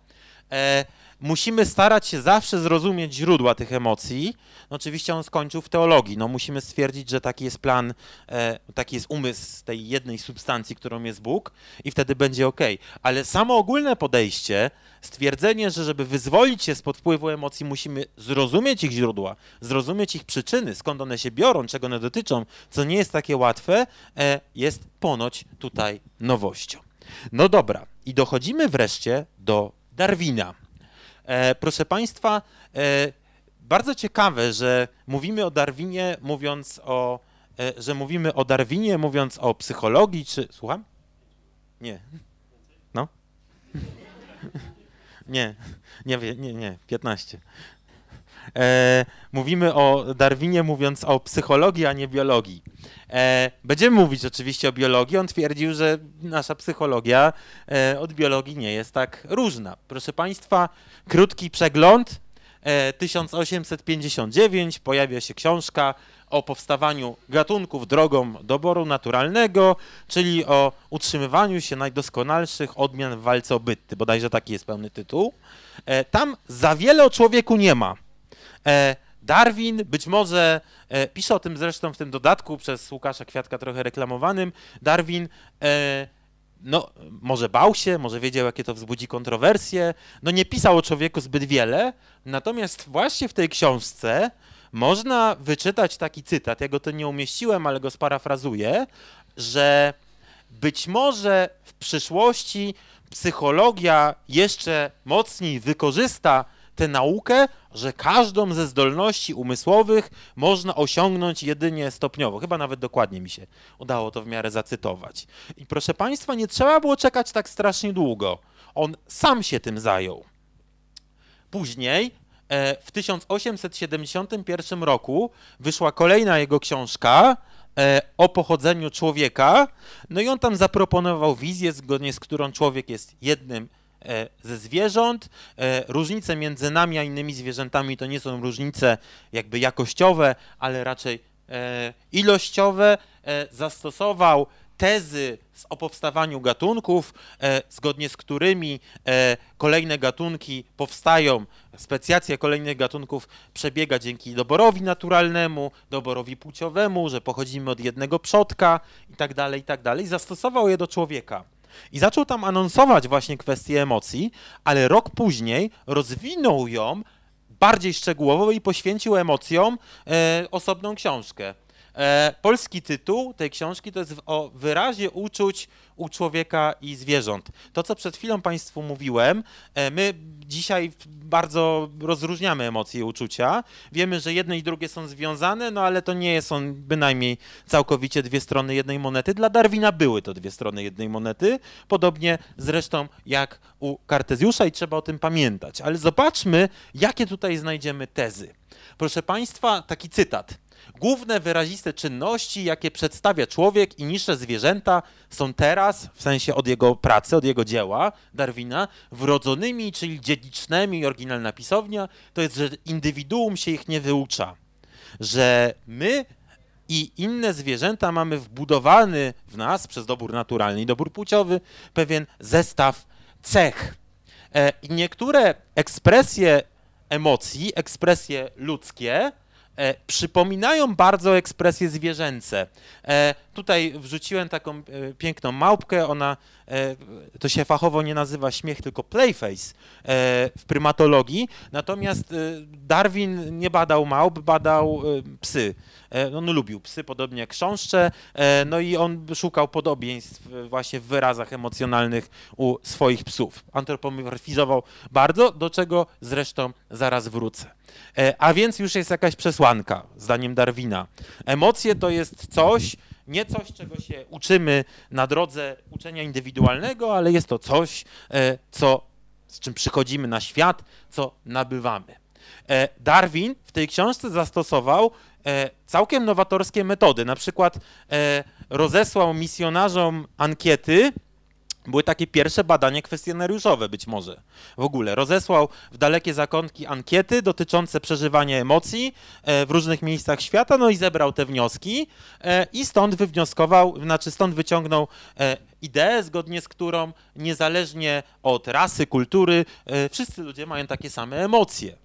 musimy starać się zawsze zrozumieć źródła tych emocji. No oczywiście on skończył w teologii. No musimy stwierdzić, że taki jest plan, e, taki jest umysł tej jednej substancji, którą jest Bóg i wtedy będzie ok. Ale samo ogólne podejście, stwierdzenie, że żeby wyzwolić się spod wpływu emocji, musimy zrozumieć ich źródła, zrozumieć ich przyczyny, skąd one się biorą, czego one dotyczą, co nie jest takie łatwe, e, jest ponoć tutaj nowością. No dobra, i dochodzimy wreszcie do Darwina. E, proszę Państwa, e, bardzo ciekawe, że mówimy o Darwinie, mówiąc o, e, że mówimy o Darwinie, mówiąc o psychologii, czy słucham? Nie. No? Nie, nie, nie, nie, 15. E, mówimy o Darwinie, mówiąc o psychologii, a nie biologii. E, będziemy mówić oczywiście o biologii. On twierdził, że nasza psychologia e, od biologii nie jest tak różna. Proszę Państwa, krótki przegląd. 1859 e, pojawia się książka o powstawaniu gatunków drogą doboru naturalnego, czyli o utrzymywaniu się najdoskonalszych odmian w walce o byty. Bodajże taki jest pełny tytuł. E, tam za wiele o człowieku nie ma. E, Darwin, być może, e, pisze o tym zresztą w tym dodatku przez Łukasza Kwiatka trochę reklamowanym, Darwin e, no, może bał się, może wiedział, jakie to wzbudzi kontrowersje, no nie pisał o człowieku zbyt wiele, natomiast właśnie w tej książce można wyczytać taki cytat, ja go to nie umieściłem, ale go sparafrazuję, że być może w przyszłości psychologia jeszcze mocniej wykorzysta tę naukę, że każdą ze zdolności umysłowych można osiągnąć jedynie stopniowo. Chyba nawet dokładnie mi się udało to w miarę zacytować. I proszę Państwa, nie trzeba było czekać tak strasznie długo. On sam się tym zajął. Później, e, w 1871 roku, wyszła kolejna jego książka e, o pochodzeniu człowieka. No i on tam zaproponował wizję, zgodnie z którą człowiek jest jednym ze zwierząt. E, różnice między nami a innymi zwierzętami to nie są różnice jakby jakościowe, ale raczej e, ilościowe. Zastosował tezy o powstawaniu gatunków, zgodnie z którymi kolejne gatunki powstają, specjacja kolejnych gatunków przebiega dzięki doborowi naturalnemu, doborowi płciowemu, że pochodzimy od jednego przodka itd., tak itd. Tak Zastosował je do człowieka. I zaczął tam anonsować właśnie kwestię emocji, ale rok później rozwinął ją bardziej szczegółowo i poświęcił emocjom e, osobną książkę. E, polski tytuł tej książki to jest o wyrazie uczuć u człowieka i zwierząt. To, co przed chwilą Państwu mówiłem, e, my dzisiaj bardzo rozróżniamy emocje i uczucia. Wiemy, że jedne i drugie są związane, no ale to nie są bynajmniej całkowicie dwie strony jednej monety. Dla Darwina były to dwie strony jednej monety, podobnie zresztą jak u Kartezjusza i trzeba o tym pamiętać. Ale zobaczmy, jakie tutaj znajdziemy tezy. Proszę Państwa, taki cytat. Główne wyraziste czynności, jakie przedstawia człowiek i niższe zwierzęta, są teraz, w sensie od jego pracy, od jego dzieła Darwina, wrodzonymi, czyli dziedzicznymi, oryginalna pisownia, to jest, że indywiduum się ich nie wyucza. Że my i inne zwierzęta mamy wbudowany w nas przez dobór naturalny i dobór płciowy pewien zestaw cech. E, I niektóre ekspresje emocji, ekspresje ludzkie, e, przypominają bardzo ekspresje zwierzęce. E, tutaj wrzuciłem taką e, piękną małpkę, ona, e, to się fachowo nie nazywa śmiech, tylko playface e, w prymatologii, natomiast e, Darwin nie badał małp, badał psy. On lubił psy, podobnie jak chrząszcze, no i on szukał podobieństw właśnie w wyrazach emocjonalnych u swoich psów. Antropomorfizował bardzo, do czego zresztą zaraz wrócę. A więc już jest jakaś przesłanka, zdaniem Darwina. Emocje to jest coś, nie coś, czego się uczymy na drodze uczenia indywidualnego, ale jest to coś, e, co, z czym przychodzimy na świat, co nabywamy. E, Darwin w tej książce zastosował e, całkiem nowatorskie metody. Na przykład rozesłał misjonarzom ankiety, były takie pierwsze badania kwestionariuszowe być może w ogóle. Rozesłał w dalekie zakątki ankiety dotyczące przeżywania emocji e, w różnych miejscach świata, no i zebrał te wnioski e, i stąd wywnioskował, znaczy stąd wyciągnął e, ideę, zgodnie z którą niezależnie od rasy, kultury, wszyscy ludzie mają takie same emocje.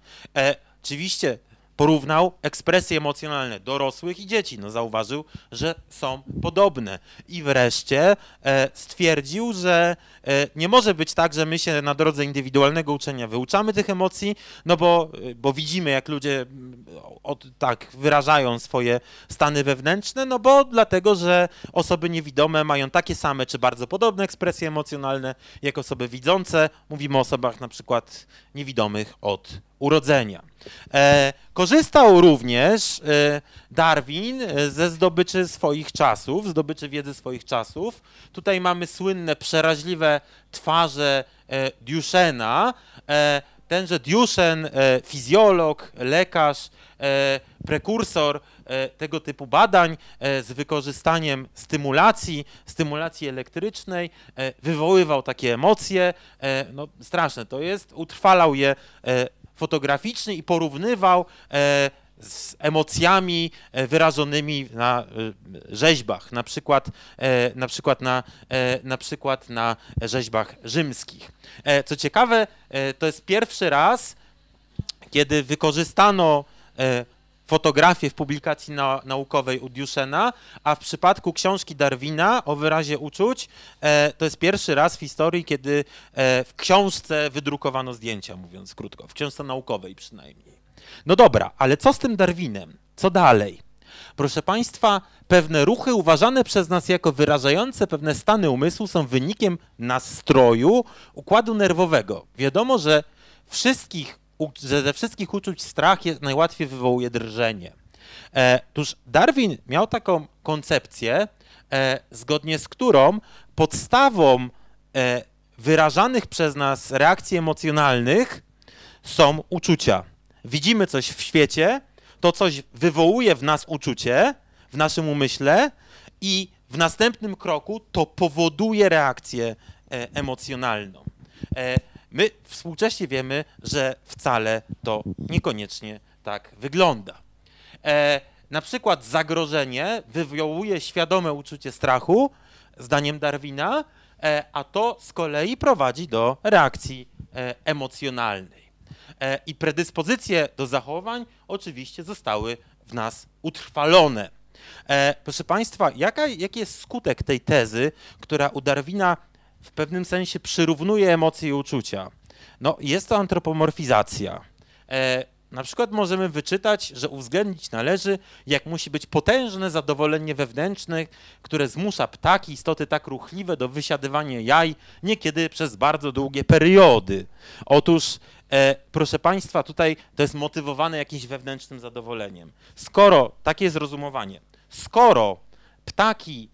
Oczywiście porównał ekspresje emocjonalne dorosłych i dzieci. No zauważył, że są podobne. I wreszcie e, stwierdził, że e, nie może być tak, że my się na drodze indywidualnego uczenia wyuczamy tych emocji, no bo, e, bo widzimy, jak ludzie od, tak wyrażają swoje stany wewnętrzne, no bo dlatego, że osoby niewidome mają takie same czy bardzo podobne ekspresje emocjonalne jak osoby widzące. Mówimy o osobach na przykład niewidomych od urodzenia. E, korzystał również e, Darwin e, ze zdobyczy swoich czasów, zdobyczy wiedzy swoich czasów. Tutaj mamy słynne, przeraźliwe twarze e, Duchenna. E, tenże Duchen, fizjolog, lekarz, prekursor tego typu badań z wykorzystaniem stymulacji, stymulacji elektrycznej, wywoływał takie emocje, no straszne to jest, utrwalał je fotograficznie i porównywał e, z emocjami e, wyrażonymi na e, rzeźbach, na przykład, na przykład, na, na przykład na rzeźbach rzymskich. Co ciekawe, to jest pierwszy raz, kiedy wykorzystano fotografię w publikacji na, naukowej u Duchena, a w przypadku książki Darwina o wyrazie uczuć, e, to jest pierwszy raz w historii, kiedy e, w książce wydrukowano zdjęcia, mówiąc krótko, w książce naukowej przynajmniej. No dobra, ale co z tym Darwinem? Co dalej? Proszę Państwa, pewne ruchy uważane przez nas jako wyrażające pewne stany umysłu są wynikiem nastroju układu nerwowego. Wiadomo, że wszystkich, że ze wszystkich uczuć strach jest, najłatwiej wywołuje drżenie. E, Otóż Darwin miał taką koncepcję, e, zgodnie z którą podstawą e, wyrażanych przez nas reakcji emocjonalnych są uczucia. Widzimy coś w świecie, to coś wywołuje w nas uczucie, w naszym umyśle i w następnym kroku to powoduje reakcję e, emocjonalną. My współcześnie wiemy, że wcale to niekoniecznie tak wygląda. E, na przykład zagrożenie wywołuje świadome uczucie strachu, zdaniem Darwina, e, a to z kolei prowadzi do reakcji e, emocjonalnej. E, I predyspozycje do zachowań oczywiście zostały w nas utrwalone. E, proszę Państwa, jaka, jaki jest skutek tej tezy, która u Darwina w pewnym sensie przyrównuje emocje i uczucia? No, jest to antropomorfizacja. E, na przykład możemy wyczytać, że uwzględnić należy, jak musi być potężne zadowolenie wewnętrzne, które zmusza ptaki, istoty tak ruchliwe do wysiadywania jaj, niekiedy przez bardzo długie periody. Otóż, e, proszę Państwa, tutaj to jest motywowane jakimś wewnętrznym zadowoleniem. Skoro, takie jest rozumowanie, skoro ptaki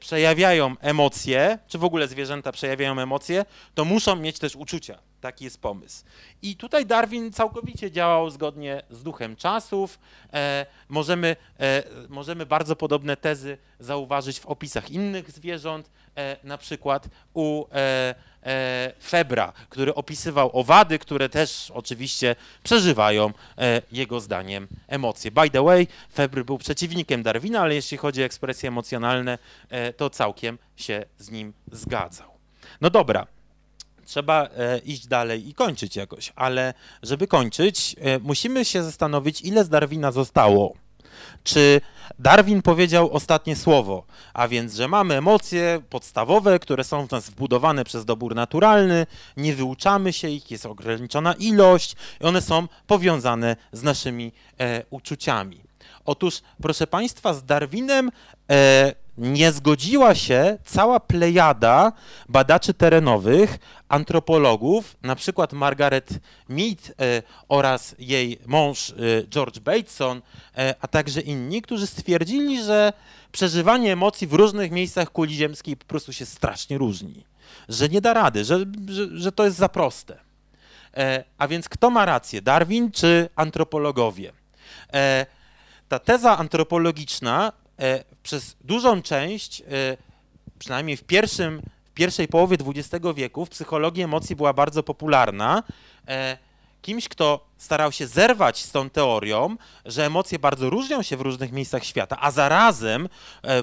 przejawiają emocje, czy w ogóle zwierzęta przejawiają emocje, to muszą mieć też uczucia. Taki jest pomysł. I tutaj Darwin całkowicie działał zgodnie z duchem czasów. E, możemy, e, możemy bardzo podobne tezy zauważyć w opisach innych zwierząt, e, na przykład u e, e, Febra, który opisywał owady, które też oczywiście przeżywają e, jego zdaniem emocje. By the way, Febr był przeciwnikiem Darwina, ale jeśli chodzi o ekspresje emocjonalne, to całkiem się z nim zgadzał. No dobra, trzeba e, iść dalej i kończyć jakoś, ale żeby kończyć, e, musimy się zastanowić, ile z Darwina zostało. Czy Darwin powiedział ostatnie słowo, a więc, że mamy emocje podstawowe, które są w nas wbudowane przez dobór naturalny, nie wyuczamy się ich, jest ograniczona ilość i one są powiązane z naszymi e, uczuciami. Otóż, proszę Państwa, z Darwinem e, nie zgodziła się cała plejada badaczy terenowych, antropologów, na przykład Margaret Mead e, oraz jej mąż e, George Bateson, e, a także inni, którzy stwierdzili, że przeżywanie emocji w różnych miejscach kuli ziemskiej po prostu się strasznie różni, że nie da rady, że, że, że to jest za proste. A więc kto ma rację, Darwin czy antropologowie? Ta teza antropologiczna przez dużą część, e, przynajmniej w, pierwszym, w pierwszej połowie XX wieku, w psychologii emocji była bardzo popularna. E, kimś, kto starał się zerwać z tą teorią, że emocje bardzo różnią się w różnych miejscach świata, a zarazem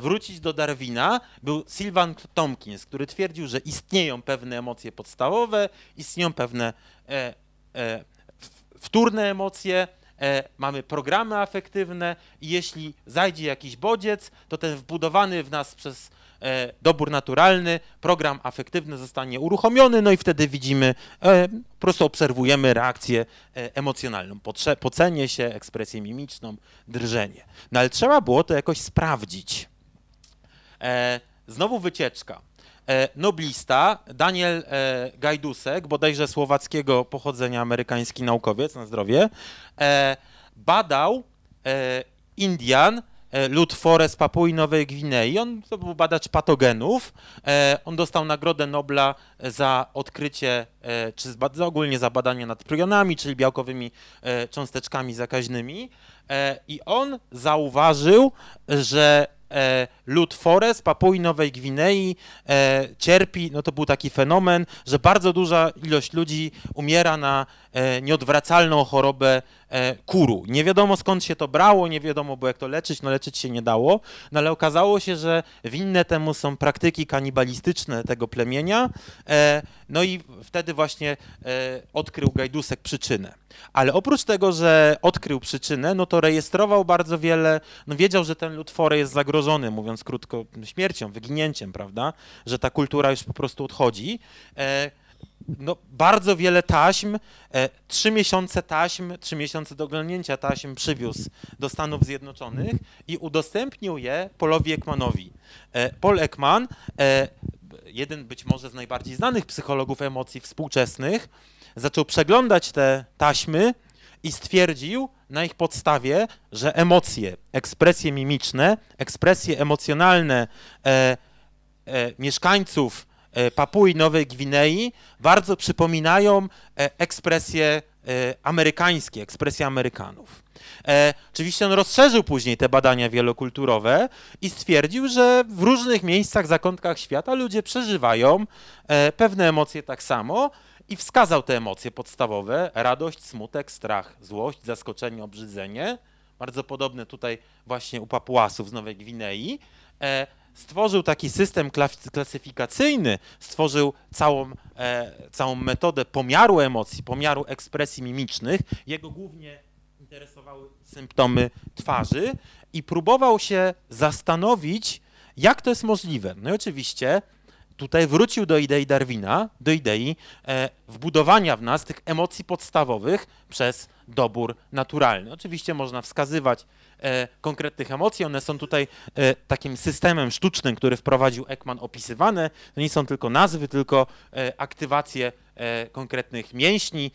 wrócić do Darwina, był Sylvan Tompkins, który twierdził, że istnieją pewne emocje podstawowe, istnieją pewne wtórne emocje, e, mamy programy afektywne i jeśli zajdzie jakiś bodziec, to ten wbudowany w nas przez e, dobór naturalny program afektywny zostanie uruchomiony, no i wtedy widzimy, e, po prostu obserwujemy reakcję e, emocjonalną, pocenie się, ekspresję mimiczną, drżenie. No ale trzeba było to jakoś sprawdzić. E, znowu wycieczka. E, noblista Daniel e, Gajdusek, bodajże słowackiego pochodzenia amerykański naukowiec na zdrowie, e, badał Indian, lud Forest Papui Nowej Gwinei. On to był badacz patogenów. On dostał Nagrodę Nobla za odkrycie, czy ogólnie za badanie nad prionami, czyli białkowymi cząsteczkami zakaźnymi. I on zauważył, że e, lud Forest, Papui Nowej Gwinei e, cierpi, no to był taki fenomen, że bardzo duża ilość ludzi umiera na e, nieodwracalną chorobę e, kuru. Nie wiadomo skąd się to brało, nie wiadomo było jak to leczyć, no leczyć się nie dało, no ale okazało się, że winne temu są praktyki kanibalistyczne tego plemienia, e, no i wtedy właśnie e, odkrył Gajdusek przyczynę. Ale oprócz tego, że odkrył przyczynę, no to rejestrował bardzo wiele, no wiedział, że ten lud Fore jest zagrożony, mówiąc krótko, śmiercią, wyginięciem, prawda, że ta kultura już po prostu odchodzi. E, no, bardzo wiele taśm, e, trzy miesiące taśm, trzy miesiące do oglądnięcia taśm przywiózł do Stanów Zjednoczonych i udostępnił je Polowi Ekmanowi. Paul Ekman, jeden być może z najbardziej znanych psychologów emocji współczesnych, zaczął przeglądać te taśmy i stwierdził na ich podstawie, że emocje, ekspresje mimiczne, ekspresje emocjonalne e, e, mieszkańców e, Papui Nowej Gwinei bardzo przypominają e, ekspresje e, amerykańskie, ekspresje Amerykanów. E, oczywiście on rozszerzył później te badania wielokulturowe i stwierdził, że w różnych miejscach, zakątkach świata ludzie przeżywają e, pewne emocje tak samo, i wskazał te emocje podstawowe: radość, smutek, strach, złość, zaskoczenie, obrzydzenie. Bardzo podobne tutaj właśnie u Papuasów z Nowej Gwinei. E, stworzył taki system klasyfikacyjny, stworzył całą, e, całą metodę pomiaru emocji, pomiaru ekspresji mimicznych. Jego głównie interesowały symptomy twarzy i próbował się zastanowić, jak to jest możliwe. No i oczywiście tutaj wrócił do idei Darwina, do idei e, wbudowania w nas tych emocji podstawowych przez dobór naturalny. Oczywiście można wskazywać e, konkretnych emocji, one są tutaj e, takim systemem sztucznym, który wprowadził Ekman opisywane. To nie są tylko nazwy, tylko e, aktywacje e, konkretnych mięśni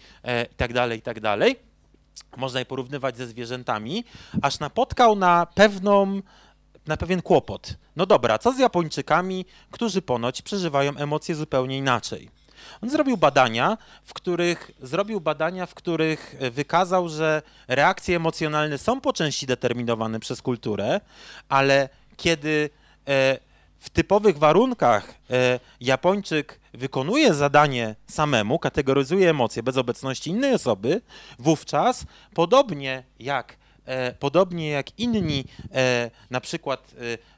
itd., e, itd. Można je porównywać ze zwierzętami, aż napotkał na pewną na pewien kłopot. No dobra, co z Japończykami, którzy ponoć przeżywają emocje zupełnie inaczej? On zrobił badania, w których zrobił badania, w których wykazał, że reakcje emocjonalne są po części determinowane przez kulturę, ale kiedy e, w typowych warunkach e, Japończyk wykonuje zadanie samemu, kategoryzuje emocje bez obecności innej osoby, wówczas podobnie jak e, podobnie jak inni, e, na przykład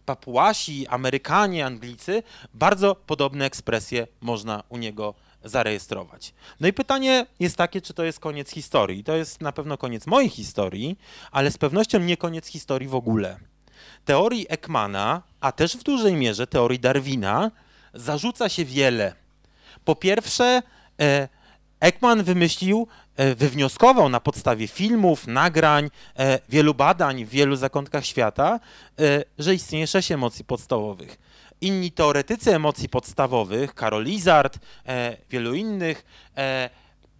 Papuasi, Amerykanie, Anglicy, bardzo podobne ekspresje można u niego zarejestrować. No i pytanie jest takie, czy to jest koniec historii. To jest na pewno koniec mojej historii, ale z pewnością nie koniec historii w ogóle. Teorii Ekmana, a też w dużej mierze teorii Darwina, zarzuca się wiele. Po pierwsze, e, Ekman wymyślił, e, wywnioskował na podstawie filmów, nagrań, e, wielu badań w wielu zakątkach świata, że istnieje sześć emocji podstawowych. Inni teoretycy emocji podstawowych, Karol Lizard, wielu innych,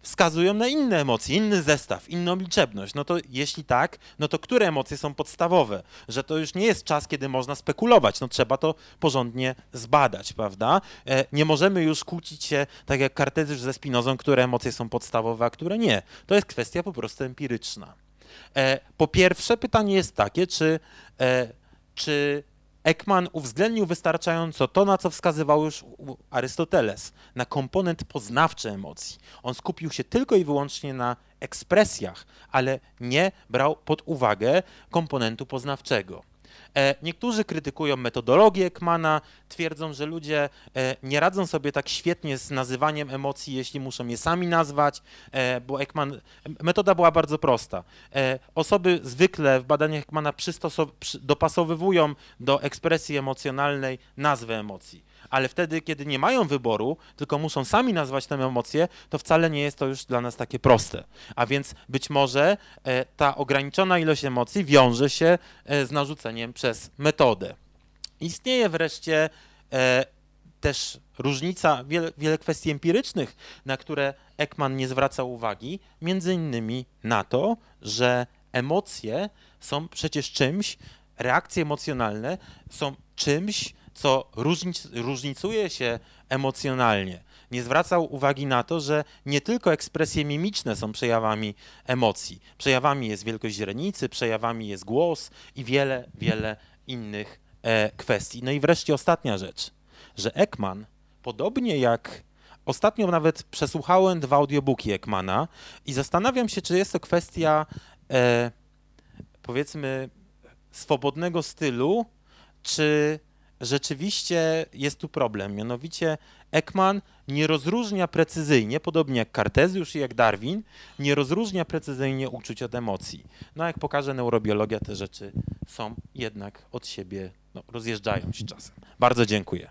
wskazują na inne emocje, inny zestaw, inną liczebność. No to jeśli tak, no to które emocje są podstawowe? Że to już nie jest czas, kiedy można spekulować, no trzeba to porządnie zbadać, prawda? E, nie możemy już kłócić się, tak jak Kartezjusz ze Spinozą, które emocje są podstawowe, a które nie. To jest kwestia po prostu empiryczna. E, po pierwsze pytanie jest takie, czy, e, czy Ekman uwzględnił wystarczająco to, na co wskazywał już Arystoteles, na komponent poznawczy emocji. On skupił się tylko i wyłącznie na ekspresjach, ale nie brał pod uwagę komponentu poznawczego. E, niektórzy krytykują metodologię Ekmana, twierdzą, że ludzie e, nie radzą sobie tak świetnie z nazywaniem emocji, jeśli muszą je sami nazwać, e, bo Ekman, metoda była bardzo prosta. Osoby zwykle w badaniach Ekmana dopasowywują do ekspresji emocjonalnej nazwę emocji ale wtedy, kiedy nie mają wyboru, tylko muszą sami nazwać tę emocję, to wcale nie jest to już dla nas takie proste. A więc być może e, ta ograniczona ilość emocji wiąże się e, z narzuceniem przez metodę. Istnieje wreszcie e, też różnica, wiele, wiele kwestii empirycznych, na które Ekman nie zwraca uwagi, między innymi na to, że emocje są przecież czymś, reakcje emocjonalne są czymś, co różnic, różnicuje się emocjonalnie. Nie zwracał uwagi na to, że nie tylko ekspresje mimiczne są przejawami emocji. Przejawami jest wielkość źrenicy, przejawami jest głos i wiele, wiele innych e, kwestii. No i wreszcie ostatnia rzecz, że Ekman, podobnie jak ostatnio nawet przesłuchałem dwa audiobooki Ekmana i zastanawiam się, czy jest to kwestia e, powiedzmy swobodnego stylu, czy rzeczywiście jest tu problem. Mianowicie Ekman nie rozróżnia precyzyjnie, podobnie jak Kartezjusz i jak Darwin, nie rozróżnia precyzyjnie uczuć od emocji. No jak pokaże neurobiologia, te rzeczy są jednak od siebie, no, rozjeżdżają się czasem. Bardzo dziękuję.